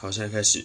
好，现在开始。